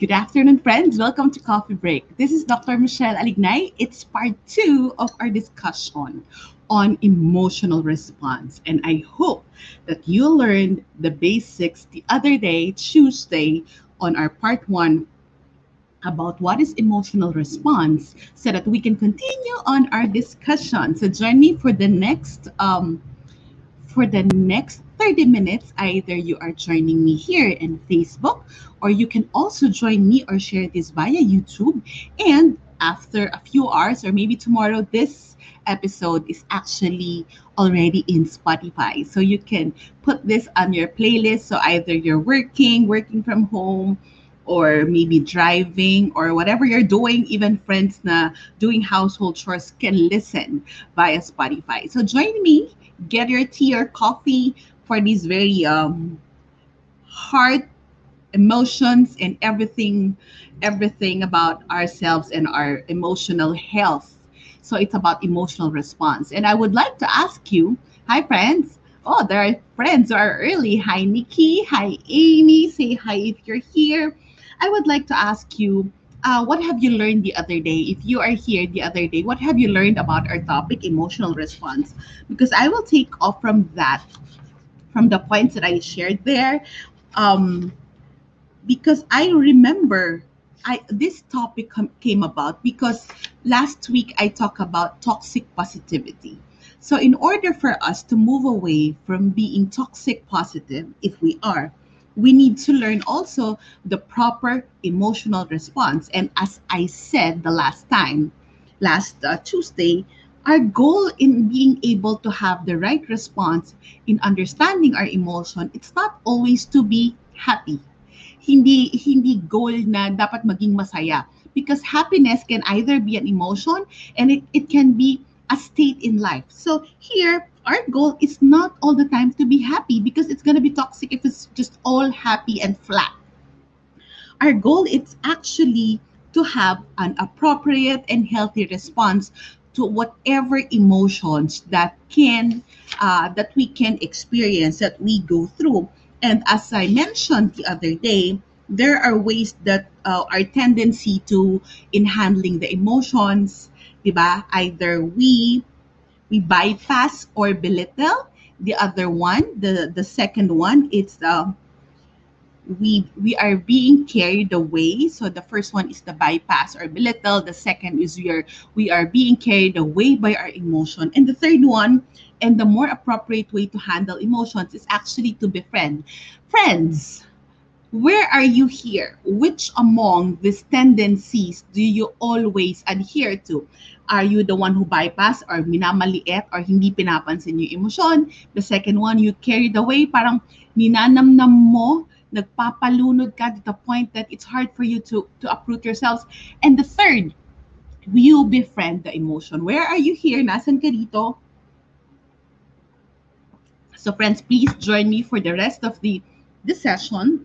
Good afternoon, friends. Welcome to Coffee Break. This is Dr. Michelle Alignay. It's part two of our discussion on emotional response. And I hope that you learned the basics the other day, Tuesday, on our part one about what is emotional response so that we can continue on our discussion. So join me for the next um, for the next 30 minutes. Either you are joining me here in Facebook or you can also join me or share this via YouTube. And after a few hours or maybe tomorrow, this episode is actually already in Spotify. So you can put this on your playlist. So either you're working, working from home, or maybe driving or whatever you're doing, even friends na doing household chores can listen via Spotify. So join me, get your tea or coffee for these very um, heart emotions and everything everything about ourselves and our emotional health. So it's about emotional response. And i would like to ask you hi friends. Oh there are friends who are early. Hi nikki. Hi amy. Say hi if you're here. I would like to ask you uh, what have you learned the other day? If you are here the other day what have you learned about our topic emotional response? Because i will take off from that from the points that i shared there um, because I remember I this topic com- came about because last week I talked about toxic positivity. So in order for us to move away from being toxic positive if we are we need to learn also the proper emotional response and as I said the last time last uh, Tuesday our goal in being able to have the right response in understanding our emotion it's not always to be happy. Hindi hindi goal na dapat maging masaya. Because happiness can either be an emotion and it, it can be a state in life. So here our goal is not all the time to be happy because it's going to be toxic if it's just all happy and flat. Our goal is actually to have an appropriate and healthy response to whatever emotions that can uh, that we can experience that we go through and as I mentioned the other day, there are ways that uh, our tendency to in handling the emotions, diba? Either we we bypass or belittle. The other one, the the second one, it's uh, we we are being carried away. So the first one is the bypass or belittle. The second is we are we are being carried away by our emotion, and the third one and the more appropriate way to handle emotions is actually to befriend. Friends where are you here? Which among these tendencies do you always adhere to? Are you the one who bypass or minamaliit or hindi pinapansin yung emosyon? The second one you carried away parang ninanamnam mo nagpapalunod ka to the point that it's hard for you to to uproot yourselves and the third you befriend the emotion where are you here nasan ka dito so friends, please join me for the rest of the, the session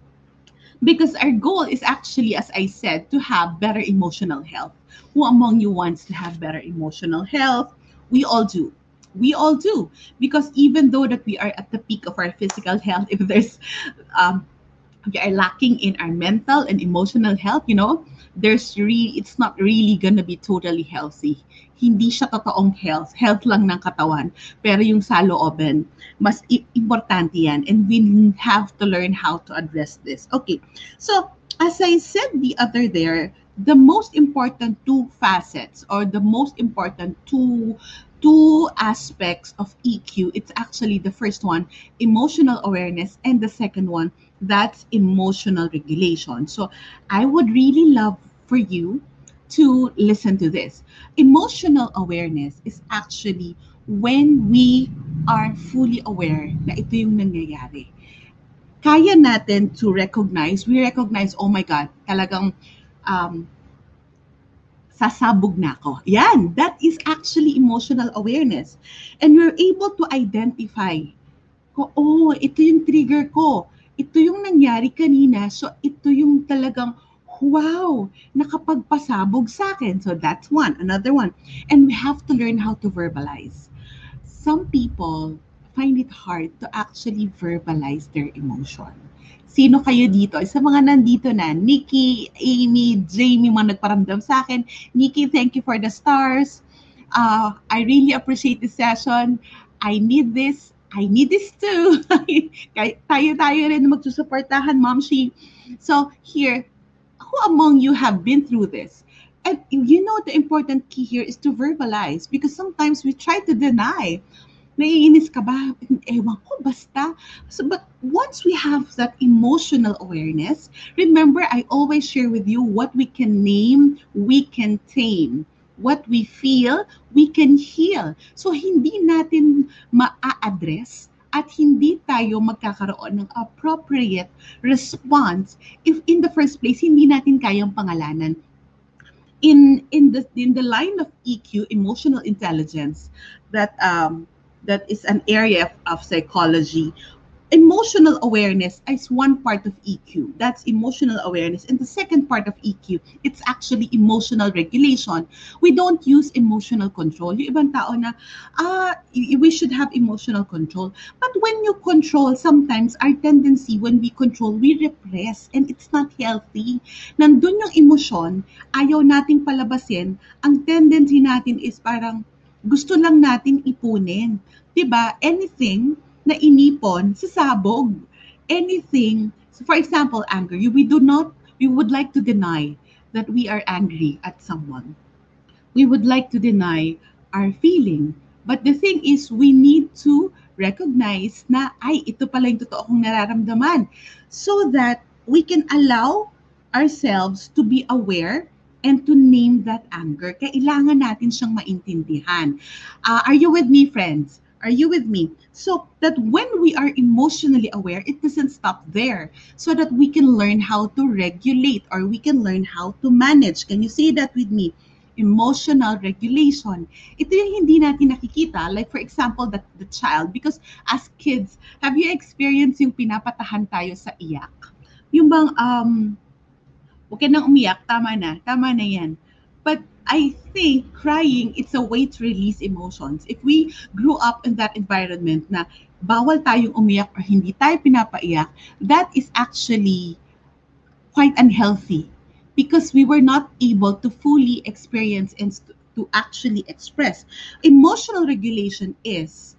because our goal is actually, as I said, to have better emotional health. Who among you wants to have better emotional health? We all do. We all do. Because even though that we are at the peak of our physical health, if there's um, we are lacking in our mental and emotional health, you know, there's really, it's not really gonna be totally healthy. Hindi siya totoong health. Health lang ng katawan. Pero yung sa looban, mas importante yan. And we have to learn how to address this. Okay. So, as I said the other there, the most important two facets or the most important two two aspects of EQ. It's actually the first one, emotional awareness, and the second one, that's emotional regulation. So I would really love for you to listen to this. Emotional awareness is actually when we are fully aware na ito yung nangyayari. Kaya natin to recognize, we recognize, oh my God, talagang um, sasabog na ako. Yan, that is actually emotional awareness. And we're able to identify oh, ito yung trigger ko. Ito yung nangyari kanina. So, ito yung talagang, wow, nakapagpasabog sa akin. So, that's one. Another one. And we have to learn how to verbalize. Some people find it hard to actually verbalize their emotion. Sino kayo dito? Sa mga nandito na, Nikki, Amy, Jamie, mga nagparamdam sa akin. Nikki, thank you for the stars. Uh, I really appreciate this session. I need this. I need this too. Tayo-tayo rin magsusuportahan, Mom She. So here, who among you have been through this? And you know the important key here is to verbalize because sometimes we try to deny naiinis ka ba? Ewan ko, basta. So, but once we have that emotional awareness, remember, I always share with you what we can name, we can tame. What we feel, we can heal. So, hindi natin ma-address at hindi tayo magkakaroon ng appropriate response if in the first place hindi natin kayang pangalanan in in the in the line of EQ emotional intelligence that um that is an area of, of psychology emotional awareness is one part of EQ. That's emotional awareness. And the second part of EQ, it's actually emotional regulation. We don't use emotional control. Yung ibang tao na, ah, we should have emotional control. But when you control, sometimes our tendency when we control, we repress and it's not healthy. Nandun yung emosyon, ayaw nating palabasin. Ang tendency natin is parang, gusto lang natin ipunin. 'Di ba? Anything na inipon sa sabog. Anything, so for example, anger, we do not, we would like to deny that we are angry at someone. We would like to deny our feeling. But the thing is, we need to recognize na, ay, ito pala yung totoo kong nararamdaman. So that we can allow ourselves to be aware and to name that anger. Kailangan natin siyang maintindihan. Uh, are you with me, friends? Are you with me? So that when we are emotionally aware, it doesn't stop there. So that we can learn how to regulate or we can learn how to manage. Can you say that with me? Emotional regulation. Ito yung hindi natin nakikita. Like for example, that the child. Because as kids, have you experienced yung pinapatahan tayo sa iyak? Yung bang, um, Huwag ka nang umiyak, tama na, tama na yan. But I think crying, it's a way to release emotions. If we grew up in that environment na bawal tayong umiyak or hindi tayo pinapaiyak, that is actually quite unhealthy because we were not able to fully experience and to actually express. Emotional regulation is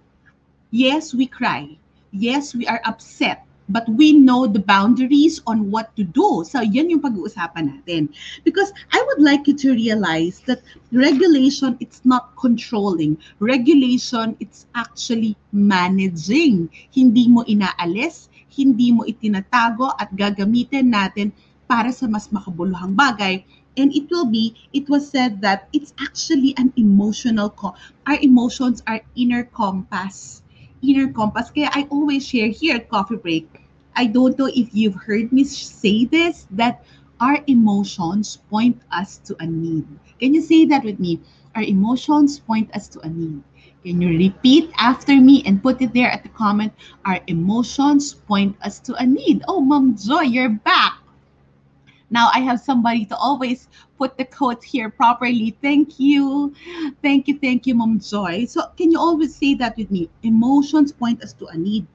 yes, we cry. Yes, we are upset but we know the boundaries on what to do. So, yan yung pag-uusapan natin. Because I would like you to realize that regulation, it's not controlling. Regulation, it's actually managing. Hindi mo inaalis, hindi mo itinatago at gagamitin natin para sa mas makabuluhang bagay. And it will be, it was said that it's actually an emotional, co- our emotions are inner compass inner compass. Kaya I always share here at Coffee Break. I don't know if you've heard me say this, that our emotions point us to a need. Can you say that with me? Our emotions point us to a need. Can you repeat after me and put it there at the comment? Our emotions point us to a need. Oh, Mom Joy, you're back. Now I have somebody to always put the quote here properly. Thank you. Thank you. Thank you, Mom Joy. So can you always say that with me? Emotions point us to a need.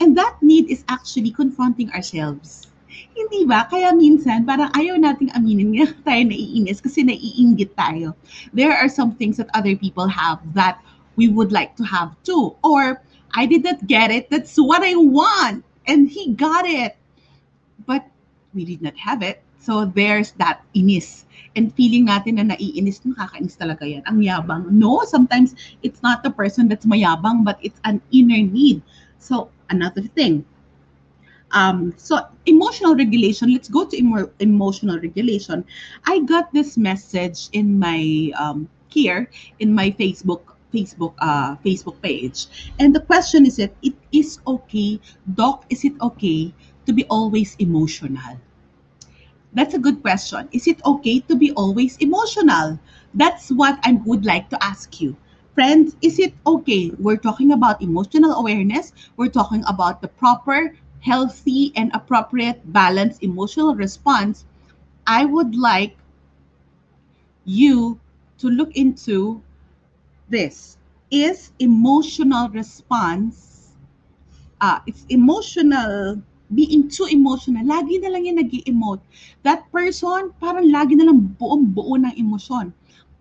And that need is actually confronting ourselves. Hindi ba? Kaya minsan, parang ayaw nating aminin nga tayo naiinis kasi naiinggit tayo. There are some things that other people have that we would like to have too. Or, I did not get it. That's what I want. And he got it. But we did not have it. So there's that inis. And feeling natin na naiinis, nakakainis talaga yan. Ang yabang. No, sometimes it's not the person that's mayabang, but it's an inner need. So another thing. Um, so emotional regulation, let's go to emo- emotional regulation. I got this message in my um, here in my Facebook Facebook uh, Facebook page. And the question is it it is okay, doc, is it okay to be always emotional? That's a good question. Is it okay to be always emotional? That's what I would like to ask you. Friends, is it okay? We're talking about emotional awareness. We're talking about the proper, healthy, and appropriate balanced emotional response. I would like you to look into this. Is emotional response, uh, it's emotional being too emotional, lagi na lang yan nag emote That person, parang lagi na lang buong-buo ng emosyon.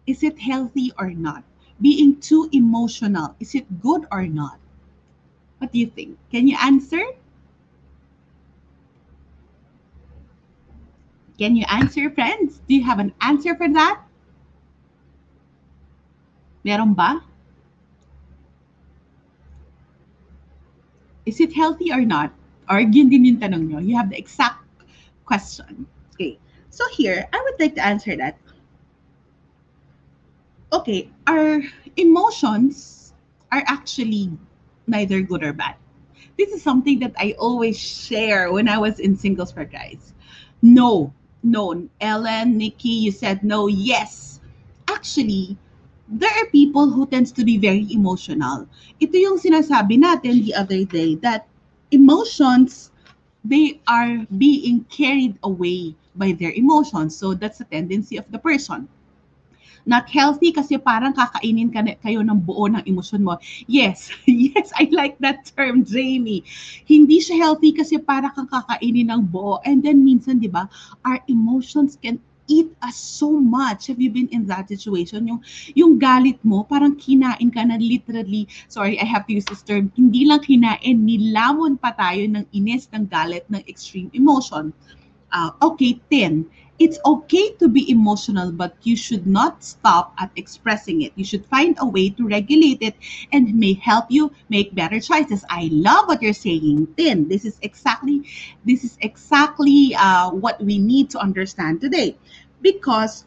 Is it healthy or not? Being too emotional, is it good or not? What do you think? Can you answer? Can you answer, friends? Do you have an answer for that? Meron ba? Is it healthy or not? Or yun din yung tanong nyo. You have the exact question. Okay. So here, I would like to answer that. Okay, our emotions are actually neither good or bad. This is something that I always share when I was in Singles for Guys. No, no. Ellen, Nikki, you said no. Yes. Actually, there are people who tends to be very emotional. Ito yung sinasabi natin the other day that emotions, they are being carried away by their emotions. So that's a tendency of the person. Not healthy kasi parang kakainin ka kayo ng buo ng emosyon mo. Yes, yes, I like that term, Jamie. Hindi siya healthy kasi parang kang kakainin ng buo. And then minsan, di ba, our emotions can eat us so much. Have you been in that situation? Yung, yung galit mo, parang kinain ka na literally, sorry, I have to use this term, hindi lang kinain, nilamon pa tayo ng inis, ng galit, ng extreme emotion. Uh, okay, 10 it's okay to be emotional, but you should not stop at expressing it. You should find a way to regulate it and may help you make better choices. I love what you're saying, Tin. This is exactly this is exactly uh, what we need to understand today, because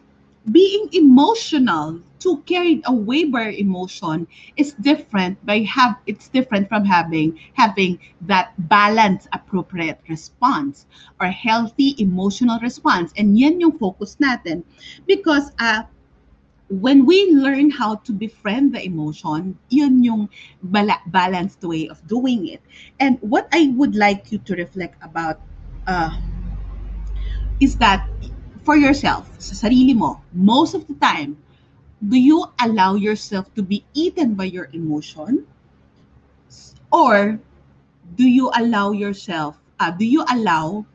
being emotional too carried away by emotion is different by have it's different from having having that balanced appropriate response or healthy emotional response and yan yung focus natin because uh, when we learn how to befriend the emotion, yun yung bala- balanced way of doing it. And what I would like you to reflect about uh, is that for yourself, sa sarili mo, most of the time, do you allow yourself to be eaten by your emotion? Or do you allow yourself, uh, do you allow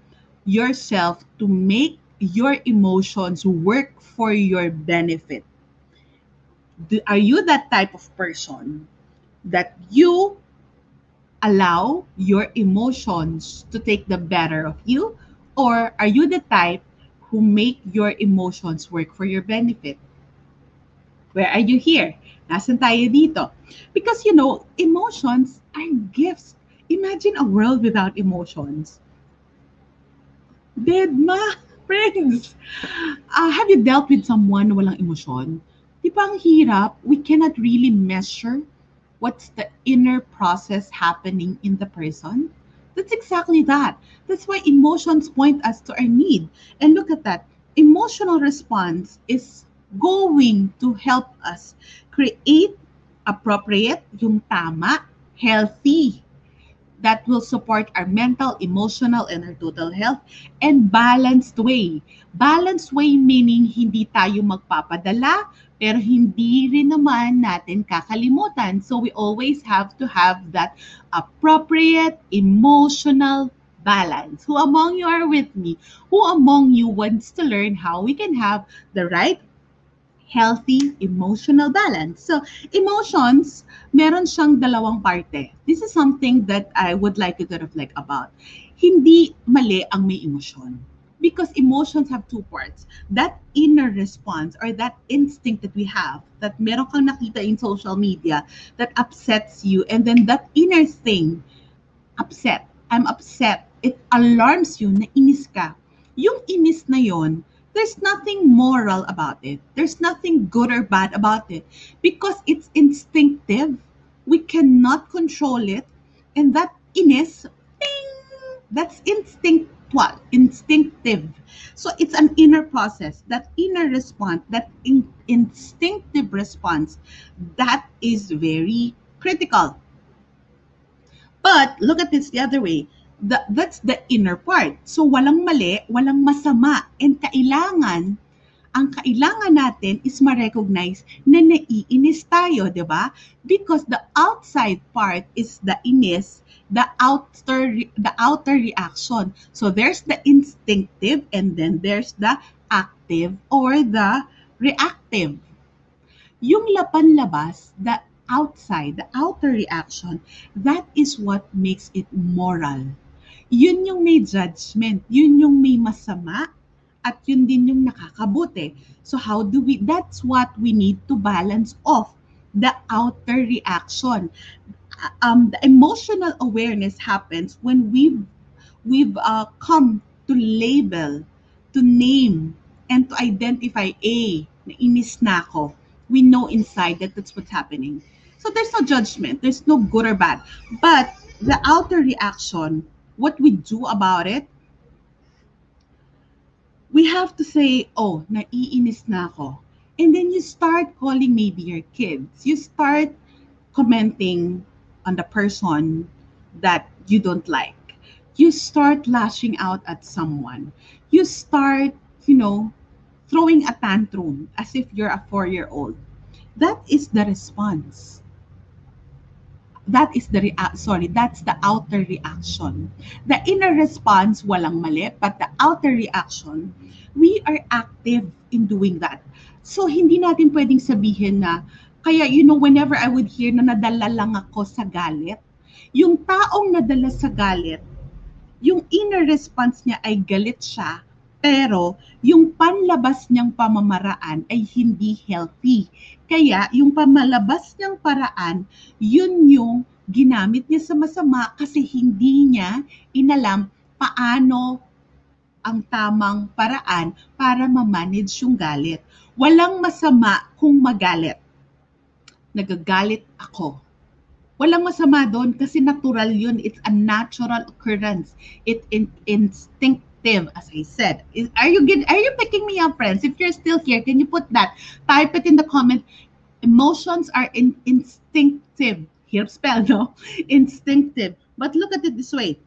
yourself to make your emotions work for your benefit? Do, are you that type of person that you allow your emotions to take the better of you? Or are you the type who make your emotions work for your benefit? Where are you here? Nasaan tayo dito? Because, you know, emotions are gifts. Imagine a world without emotions. Dead ma, friends. Uh, have you dealt with someone walang emosyon? Di ba ang hirap? We cannot really measure what's the inner process happening in the person. That's exactly that. That's why emotions point us to our need. And look at that. Emotional response is going to help us create appropriate, yung tama, healthy, that will support our mental, emotional, and our total health, and balanced way. Balanced way meaning hindi tayo magpapadala, pero hindi rin naman natin kakalimutan. So we always have to have that appropriate emotional balance. Who among you are with me? Who among you wants to learn how we can have the right healthy emotional balance. So, emotions, meron siyang dalawang parte. This is something that I would like you to reflect about. Hindi mali ang may emosyon. Because emotions have two parts. That inner response or that instinct that we have, that meron kang nakita in social media that upsets you, and then that inner thing, upset, I'm upset, it alarms you na inis ka. Yung inis na yon, there's nothing moral about it. There's nothing good or bad about it because it's instinctive. We cannot control it. And that inis, bing, that's instinctual, instinctive. So it's an inner process. That inner response, that in, instinctive response, that is very critical. But look at this the other way the, that's the inner part. So walang mali, walang masama. And kailangan ang kailangan natin is ma-recognize na naiinis tayo, di ba? Because the outside part is the inis, the outer the outer reaction. So there's the instinctive and then there's the active or the reactive. Yung laban-labas, the outside, the outer reaction, that is what makes it moral. Yun yung may judgment, yun yung may masama, at yun din yung nakakabuti. So how do we, that's what we need to balance off the outer reaction. Um, the emotional awareness happens when we've, we've uh, come to label, to name, and to identify, A, na inis na ako. We know inside that that's what's happening. So there's no judgment, there's no good or bad. But the outer reaction, what we do about it, we have to say, oh, naiinis na ako. And then you start calling maybe your kids. You start commenting on the person that you don't like. You start lashing out at someone. You start, you know, throwing a tantrum as if you're a four year old. That is the response. That is the rea- sorry, that's the outer reaction. The inner response, walang mali, but the outer reaction, we are active in doing that. So, hindi natin pwedeng sabihin na, kaya, you know, whenever I would hear na nadala lang ako sa galit, yung taong nadala sa galit, yung inner response niya ay galit siya, pero yung panlabas niyang pamamaraan ay hindi healthy. Kaya yung pamalabas niyang paraan, yun yung ginamit niya sa masama kasi hindi niya inalam paano ang tamang paraan para ma-manage yung galit. Walang masama kung magalit. Nagagalit ako. Walang masama doon kasi natural yun. It's a natural occurrence. It in, instinctive, as I said. Is, are you get, Are you picking me up, friends? If you're still here, can you put that? Type it in the comment. Emotions are in, instinctive. Here spell, no? Instinctive. But look at it this way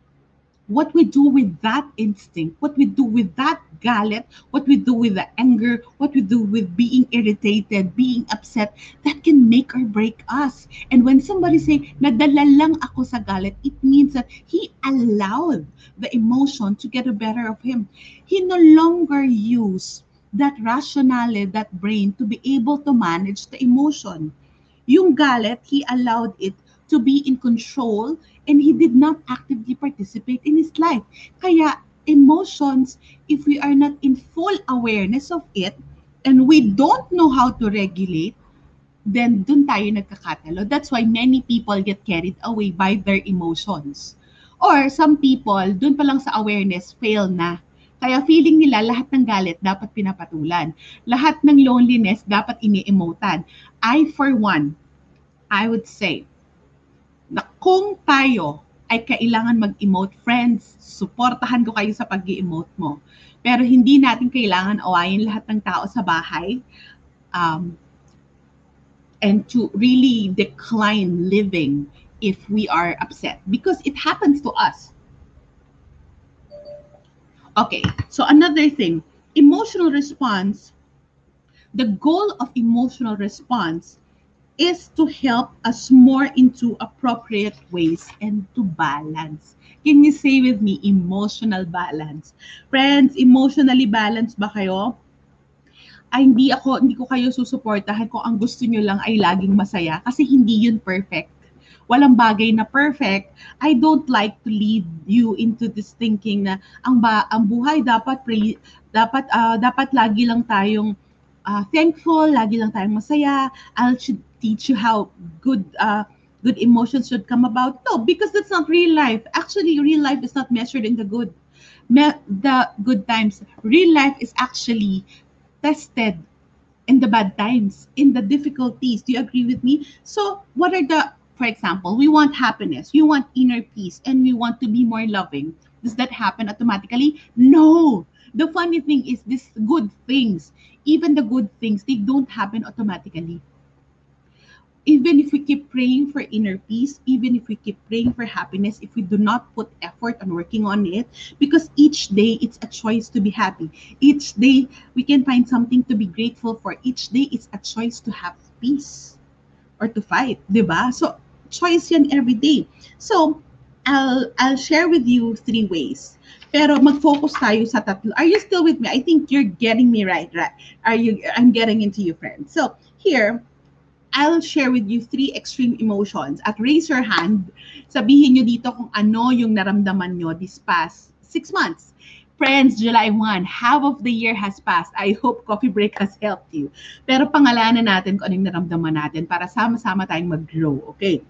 what we do with that instinct, what we do with that galit, what we do with the anger, what we do with being irritated, being upset, that can make or break us. And when somebody say, nadala lang ako sa galit, it means that he allowed the emotion to get the better of him. He no longer used that rationale, that brain to be able to manage the emotion. Yung galit, he allowed it to be in control and he did not actively participate in his life. Kaya emotions, if we are not in full awareness of it and we don't know how to regulate, then dun tayo nagkakatalo. That's why many people get carried away by their emotions. Or some people, dun pa lang sa awareness, fail na. Kaya feeling nila lahat ng galit dapat pinapatulan. Lahat ng loneliness dapat ini-emotan. I, for one, I would say, na kung tayo ay kailangan mag-emote, friends, suportahan ko kayo sa pag emote mo. Pero hindi natin kailangan awayin lahat ng tao sa bahay um, and to really decline living if we are upset because it happens to us. Okay, so another thing, emotional response, the goal of emotional response is to help us more into appropriate ways and to balance. Can you say with me, emotional balance? Friends, emotionally balanced ba kayo? Ay, hindi ako, hindi ko kayo susuportahan kung ang gusto nyo lang ay laging masaya kasi hindi yun perfect. Walang bagay na perfect. I don't like to lead you into this thinking na ang ba ang buhay dapat pre, dapat uh, dapat lagi lang tayong uh, thankful, lagi lang tayong masaya. I'll should teach you how good uh, good emotions should come about. No, because that's not real life. Actually, real life is not measured in the good me- the good times. Real life is actually tested in the bad times, in the difficulties. Do you agree with me? So, what are the for example, we want happiness, we want inner peace, and we want to be more loving. Does that happen automatically? No. The funny thing is, these good things, even the good things, they don't happen automatically. even if we keep praying for inner peace, even if we keep praying for happiness, if we do not put effort on working on it, because each day it's a choice to be happy. Each day we can find something to be grateful for. Each day it's a choice to have peace or to fight, di ba? So, choice yan every day. So, I'll, I'll share with you three ways. Pero mag-focus tayo sa tatlo. Are you still with me? I think you're getting me right, right? Are you, I'm getting into you, friends. So, here, I'll share with you three extreme emotions. At raise your hand, sabihin nyo dito kung ano yung naramdaman nyo this past six months. Friends, July 1, half of the year has passed. I hope Coffee Break has helped you. Pero pangalanan natin kung anong naramdaman natin para sama-sama tayong mag-grow. Okay?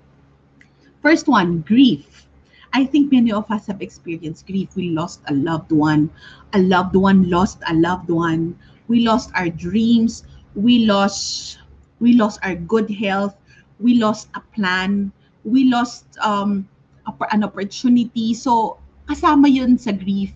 First one, grief. I think many of us have experienced grief. We lost a loved one. A loved one lost a loved one. We lost our dreams. We lost we lost our good health, we lost a plan, we lost um, an opportunity. So, kasama yun sa grief.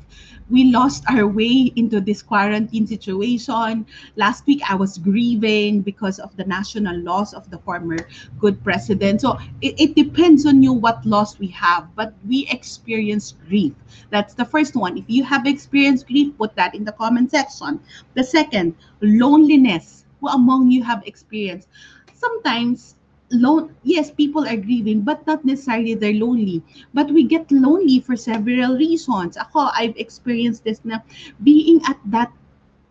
We lost our way into this quarantine situation. Last week, I was grieving because of the national loss of the former good president. So it, it depends on you what loss we have, but we experience grief. That's the first one. If you have experienced grief, put that in the comment section. The second, loneliness who among you have experienced sometimes lone yes people are grieving but not necessarily they're lonely. But we get lonely for several reasons. Ako i've experienced this na being at that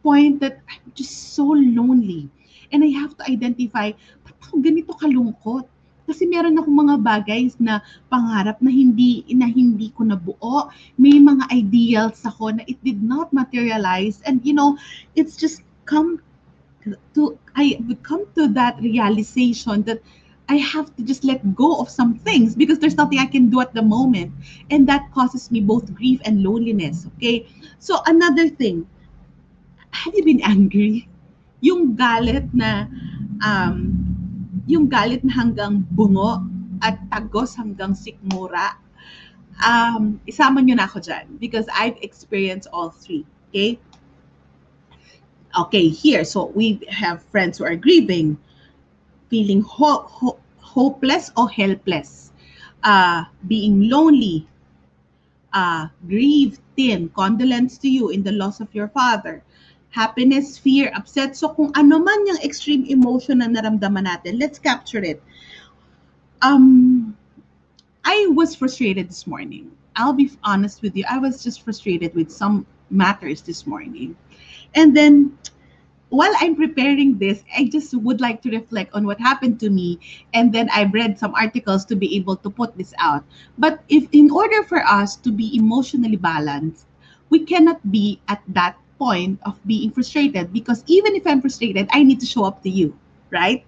point that i'm just so lonely. And i have to identify ba't ako ganito kalungkot? Kasi meron akong mga bagay na pangarap na hindi na hindi ko nabuo. May mga ideals ako na it did not materialize. And you know it's just come to I come to that realization that I have to just let go of some things because there's nothing I can do at the moment. And that causes me both grief and loneliness. Okay. So another thing, have you been angry? Yung galit na um, yung galit na hanggang bungo at tagos hanggang sikmura. Um, isama nyo na ako dyan because I've experienced all three. Okay? okay here so we have friends who are grieving feeling ho- ho- hopeless or helpless uh, being lonely uh, grieved thin condolence to you in the loss of your father happiness fear upset. So kung ano man yung extreme emotion na naramdaman natin let's capture it. Um I was frustrated this morning. I'll be honest with you I was just frustrated with some matters this morning. And then while I'm preparing this, I just would like to reflect on what happened to me. And then I've read some articles to be able to put this out. But if in order for us to be emotionally balanced, we cannot be at that point of being frustrated because even if I'm frustrated, I need to show up to you, right?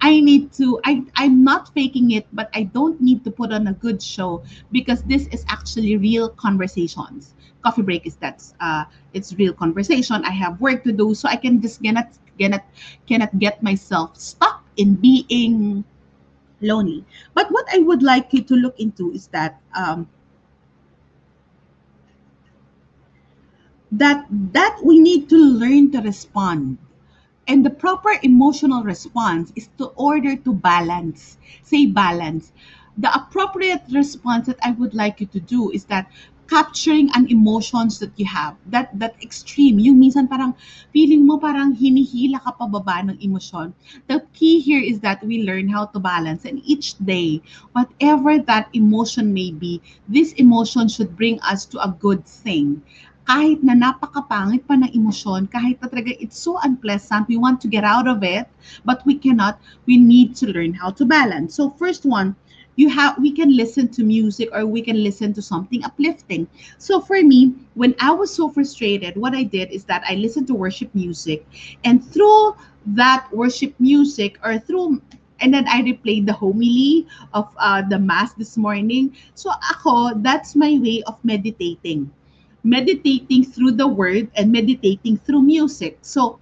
I need to, I, I'm not faking it, but I don't need to put on a good show because this is actually real conversations. Coffee break is that's uh, it's real conversation. I have work to do, so I can just cannot cannot cannot get myself stuck in being lonely. But what I would like you to look into is that um, that that we need to learn to respond and the proper emotional response is to order to balance. Say balance. The appropriate response that I would like you to do is that capturing an emotions that you have. That that extreme. Yung minsan parang feeling mo parang hinihila ka pababa ng emosyon. The key here is that we learn how to balance. And each day, whatever that emotion may be, this emotion should bring us to a good thing kahit na napakapangit pa ng emosyon, kahit na talaga it's so unpleasant, we want to get out of it, but we cannot, we need to learn how to balance. So first one, you have we can listen to music or we can listen to something uplifting so for me when i was so frustrated what i did is that i listened to worship music and through that worship music or through and then I replayed the homily of uh, the mass this morning. So ako, that's my way of meditating. Meditating through the word and meditating through music. So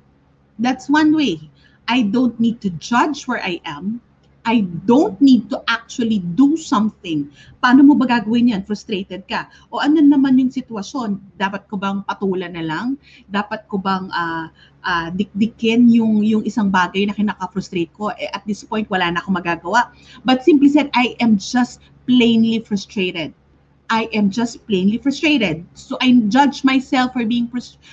that's one way. I don't need to judge where I am. I don't need to actually do something. Paano mo ba gagawin yan? Frustrated ka. O ano naman yung sitwasyon? Dapat ko bang patulan na lang? Dapat ko bang uh, uh, dikdikin yung, yung isang bagay na kinaka-frustrate ko? Eh, at this point, wala na akong magagawa. But simply said, I am just plainly frustrated. I am just plainly frustrated. So I judge myself for being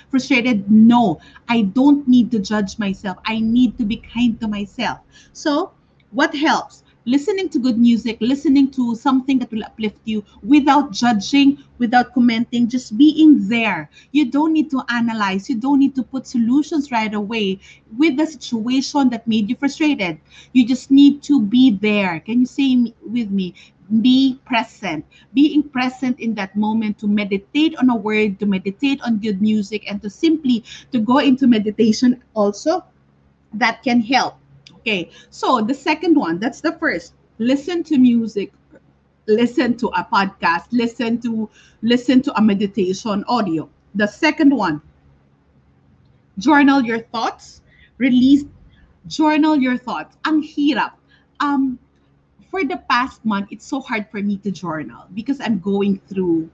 frustrated. No, I don't need to judge myself. I need to be kind to myself. So what helps? Listening to good music, listening to something that will uplift you without judging, without commenting, just being there. You don't need to analyze, you don't need to put solutions right away with the situation that made you frustrated. You just need to be there. Can you say with me? Be present. Being present in that moment to meditate on a word, to meditate on good music, and to simply to go into meditation also that can help Okay, so the second one, that's the first. Listen to music, listen to a podcast, listen to listen to a meditation audio. The second one, journal your thoughts, release journal your thoughts. Ang hirap. Um for the past month, it's so hard for me to journal because I'm going through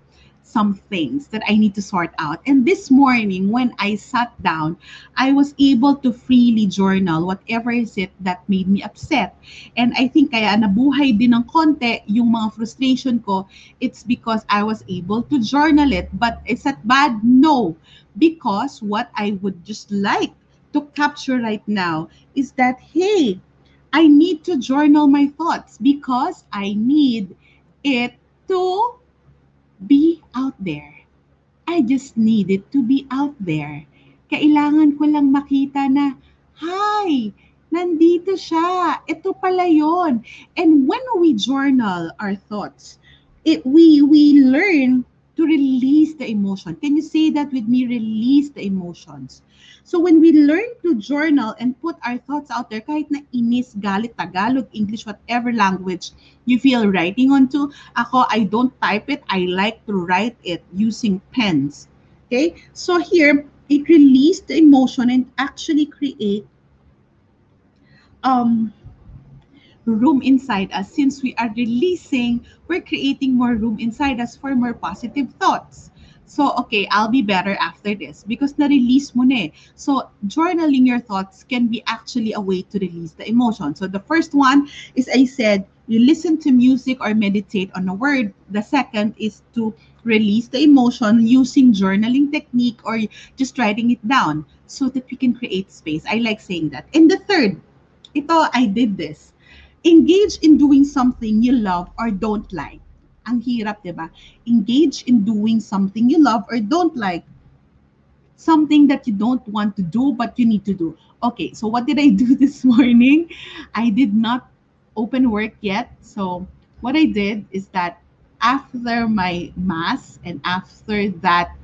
some things that I need to sort out. And this morning, when I sat down, I was able to freely journal whatever is it that made me upset. And I think kaya nabuhay din ng konti yung mga frustration ko, it's because I was able to journal it. But is that bad? No. Because what I would just like to capture right now is that, hey, I need to journal my thoughts because I need it to be out there. I just needed to be out there. Kailangan ko lang makita na, hi, nandito siya. Ito pala yon. And when we journal our thoughts, it, we, we learn to release the emotion. Can you say that with me? Release the emotions. So when we learn to journal and put our thoughts out there, kahit na inis, galit, Tagalog, English, whatever language you feel writing onto, ako, I don't type it. I like to write it using pens. Okay? So here, it release the emotion and actually create um, room inside us. Since we are releasing, we're creating more room inside us for more positive thoughts. So, okay, I'll be better after this because na-release mo na eh. So, journaling your thoughts can be actually a way to release the emotion. So, the first one is I said, you listen to music or meditate on a word. The second is to release the emotion using journaling technique or just writing it down so that we can create space. I like saying that. And the third, ito, I did this engage in doing something you love or don't like. Ang hirap, di ba? Engage in doing something you love or don't like. Something that you don't want to do but you need to do. Okay, so what did I do this morning? I did not open work yet. So what I did is that after my mass and after that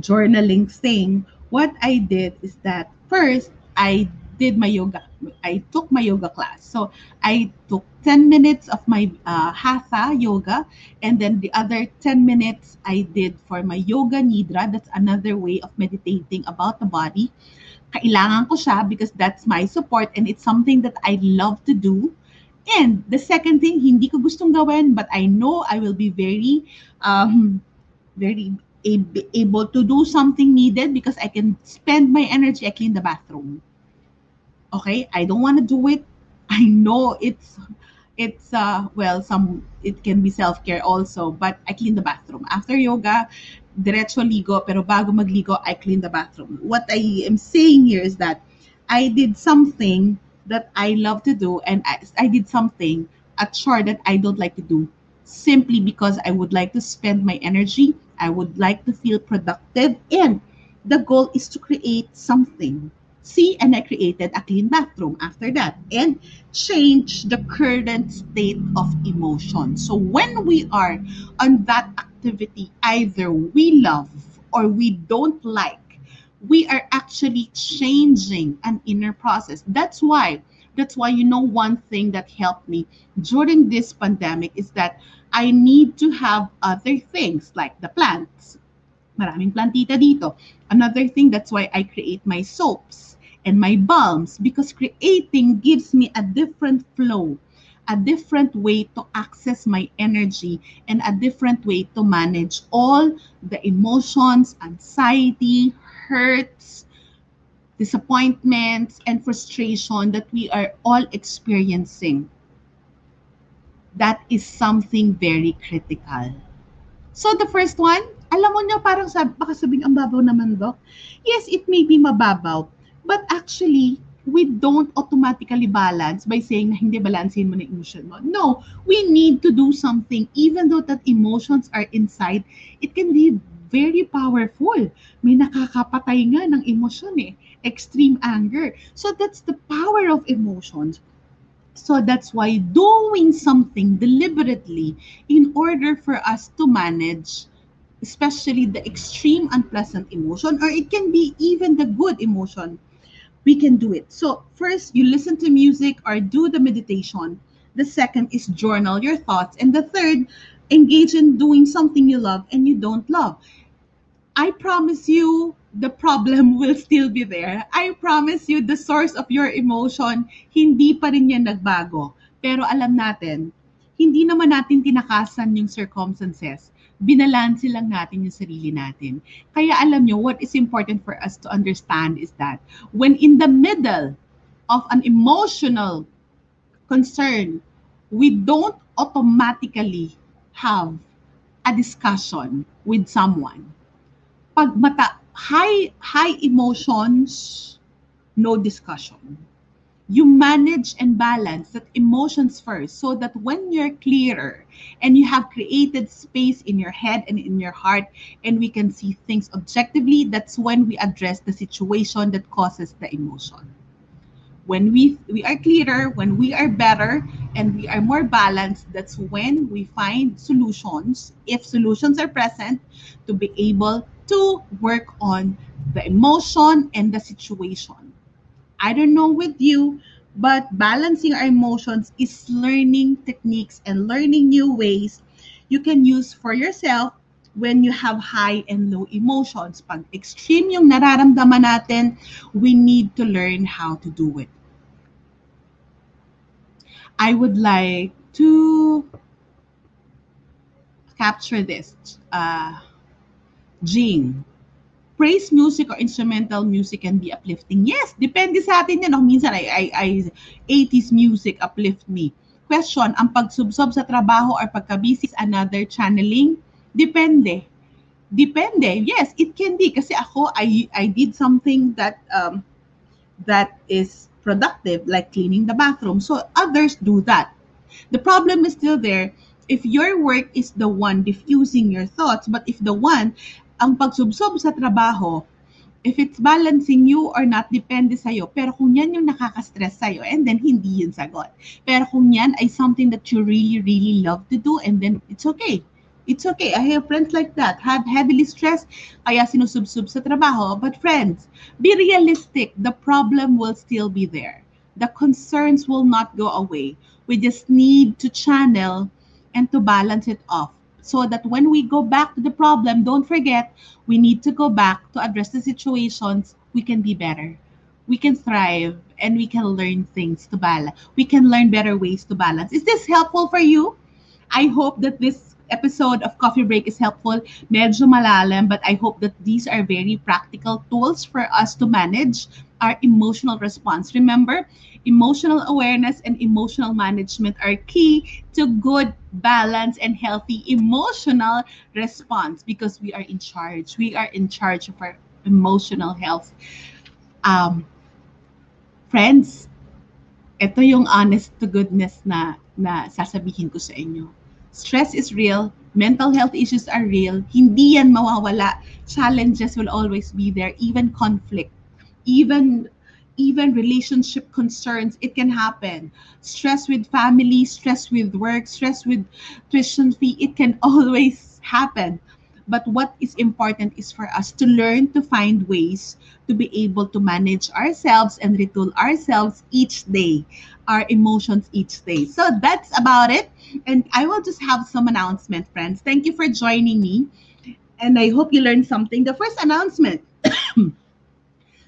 journaling thing, what I did is that first I did my yoga. I took my yoga class. So I took 10 minutes of my uh, hatha yoga, and then the other 10 minutes I did for my yoga nidra. That's another way of meditating about the body. Kailangan ko siya because that's my support and it's something that I love to do. And the second thing, hindi ko gustong gawin, but I know I will be very, um, very able to do something needed because I can spend my energy, I clean the bathroom okay? I don't want to do it. I know it's it's uh well some it can be self-care also but i clean the bathroom. After yoga diretso ligo pero bago magligo i clean the bathroom. What i am saying here is that i did something that i love to do and i, I did something a chore that i don't like to do simply because i would like to spend my energy i would like to feel productive and the goal is to create something See, and I created a clean bathroom after that and change the current state of emotion. So when we are on that activity, either we love or we don't like, we are actually changing an inner process. That's why, that's why you know one thing that helped me during this pandemic is that I need to have other things like the plants. Maraming plantita dito. Another thing, that's why I create my soaps and my balms because creating gives me a different flow, a different way to access my energy, and a different way to manage all the emotions, anxiety, hurts, disappointments, and frustration that we are all experiencing. That is something very critical. So the first one, alam mo niyo parang sab baka sabing ang babaw naman, Doc. Yes, it may be mababaw, but actually, we don't automatically balance by saying na hindi balansin mo na emotion mo. No, we need to do something even though that emotions are inside, it can be very powerful. May nakakapatay nga ng emosyon eh. Extreme anger. So that's the power of emotions. So that's why doing something deliberately in order for us to manage especially the extreme unpleasant emotion or it can be even the good emotion we can do it. So first you listen to music or do the meditation. The second is journal your thoughts. And the third engage in doing something you love and you don't love. I promise you the problem will still be there. I promise you the source of your emotion hindi pa rin yan nagbago. Pero alam natin hindi naman natin tinakasan yung circumstances binalanse lang natin yung sarili natin. Kaya alam nyo, what is important for us to understand is that when in the middle of an emotional concern, we don't automatically have a discussion with someone. Pag mata high high emotions, no discussion you manage and balance that emotions first so that when you're clearer and you have created space in your head and in your heart and we can see things objectively that's when we address the situation that causes the emotion. When we we are clearer when we are better and we are more balanced that's when we find solutions if solutions are present to be able to work on the emotion and the situation I don't know with you, but balancing our emotions is learning techniques and learning new ways you can use for yourself when you have high and low emotions. Pag extreme yung nararamdaman natin, we need to learn how to do it. I would like to capture this. Uh, Jing, praise music or instrumental music can be uplifting? Yes, depende sa atin yan. O, minsan ay, ay, ay 80s music uplift me. Question, ang pagsubsob sa trabaho or pagkabisi is another channeling? Depende. Depende. Yes, it can be. Kasi ako, I, I did something that um, that is productive, like cleaning the bathroom. So others do that. The problem is still there if your work is the one diffusing your thoughts, but if the one ang pagsubsob sa trabaho, if it's balancing you or not, depende sa'yo. Pero kung yan yung nakaka-stress sa'yo, and then hindi yun sagot. Pero kung yan ay something that you really, really love to do, and then it's okay. It's okay. I have friends like that. Have heavily stressed, kaya sinusubsub sa trabaho. But friends, be realistic. The problem will still be there. The concerns will not go away. We just need to channel and to balance it off so that when we go back to the problem, don't forget, we need to go back to address the situations, we can be better. We can thrive and we can learn things to balance. We can learn better ways to balance. Is this helpful for you? I hope that this episode of Coffee Break is helpful. Medyo malalim, but I hope that these are very practical tools for us to manage our emotional response. Remember, emotional awareness and emotional management are key to good, balanced, and healthy emotional response because we are in charge. We are in charge of our emotional health. Um, friends, ito yung honest to goodness na, na sasabihin ko sa inyo. Stress is real. Mental health issues are real. Hindi yan mawawala. Challenges will always be there. Even conflict. Even even relationship concerns, it can happen. Stress with family, stress with work, stress with tuition fee, it can always happen. But what is important is for us to learn to find ways to be able to manage ourselves and retool ourselves each day, our emotions each day. So that's about it. And I will just have some announcement, friends. Thank you for joining me. And I hope you learned something. The first announcement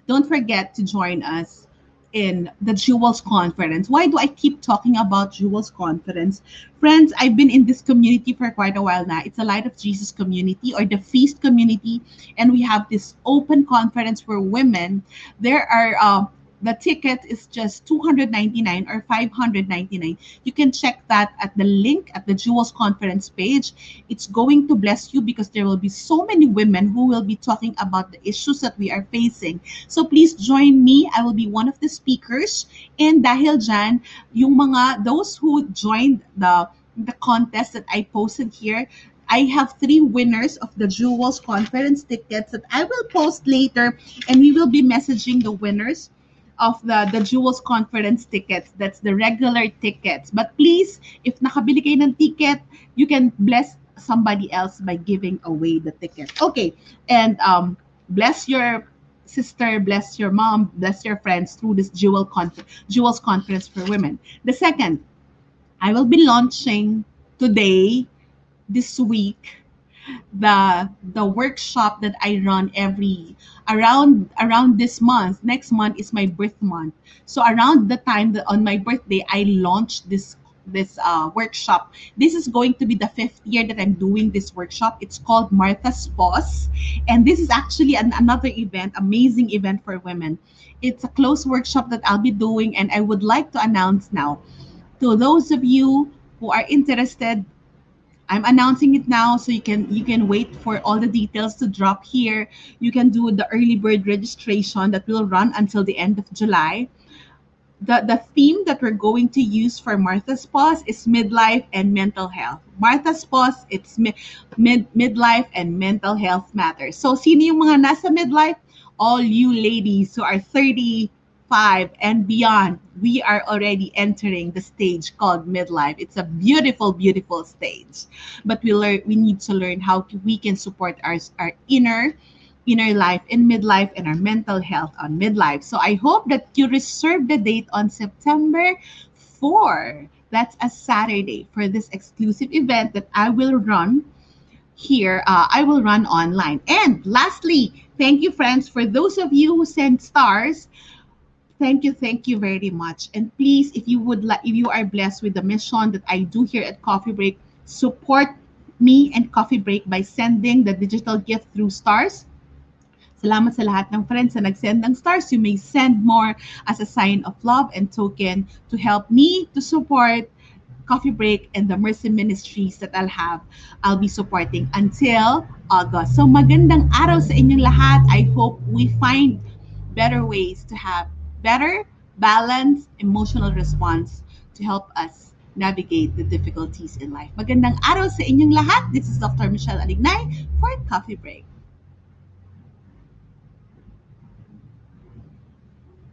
don't forget to join us in the Jewels Conference. Why do I keep talking about Jewels Conference? Friends, I've been in this community for quite a while now. It's a Light of Jesus community or the Feast community, and we have this open conference for women. There are uh, the ticket is just 299 or 599 you can check that at the link at the jewels conference page. It's going to bless you because there will be so many women who will be talking about the issues that we are facing. So please join me. I will be one of the speakers. And dahil dyan yung mga those who joined the the contest that I posted here, I have three winners of the Jewels conference tickets that I will post later, and we will be messaging the winners of the the Jewels conference tickets. That's the regular tickets. But please, if nakabili kayo ng ticket, you can bless somebody else by giving away the ticket. Okay, and um, bless your sister, bless your mom, bless your friends through this Jewel Conf- Jewels conference for women. The second, I will be launching today, this week, the the workshop that I run every around around this month. Next month is my birth month. So around the time that on my birthday I launched this this uh, workshop. This is going to be the fifth year that I'm doing this workshop. It's called Martha's Pause. And this is actually an, another event, amazing event for women. It's a closed workshop that I'll be doing, and I would like to announce now to those of you who are interested I'm announcing it now so you can you can wait for all the details to drop here. You can do the early bird registration that will run until the end of July. The, the theme that we're going to use for Martha's Pause is midlife and mental health. Martha's Pause, it's mid, mid, midlife and mental health matters. So, sino yung mga nasa midlife? All you ladies who are 30, five and beyond, we are already entering the stage called midlife. It's a beautiful, beautiful stage. But we learn we need to learn how to, we can support our, our inner inner life in midlife and our mental health on midlife. So I hope that you reserve the date on September 4. That's a Saturday for this exclusive event that I will run here. Uh, I will run online. And lastly, thank you, friends, for those of you who sent stars. Thank you, thank you very much. And please, if you would like, if you are blessed with the mission that I do here at Coffee Break, support me and Coffee Break by sending the digital gift through stars. Salamat sa lahat ng friends na nag-send ng stars. You may send more as a sign of love and token to help me to support Coffee Break and the Mercy Ministries that I'll have. I'll be supporting until August. So magandang araw sa inyong lahat. I hope we find better ways to have better, balanced emotional response to help us navigate the difficulties in life. Magandang araw sa inyong lahat. This is Dr. Michelle Alignay for Coffee Break.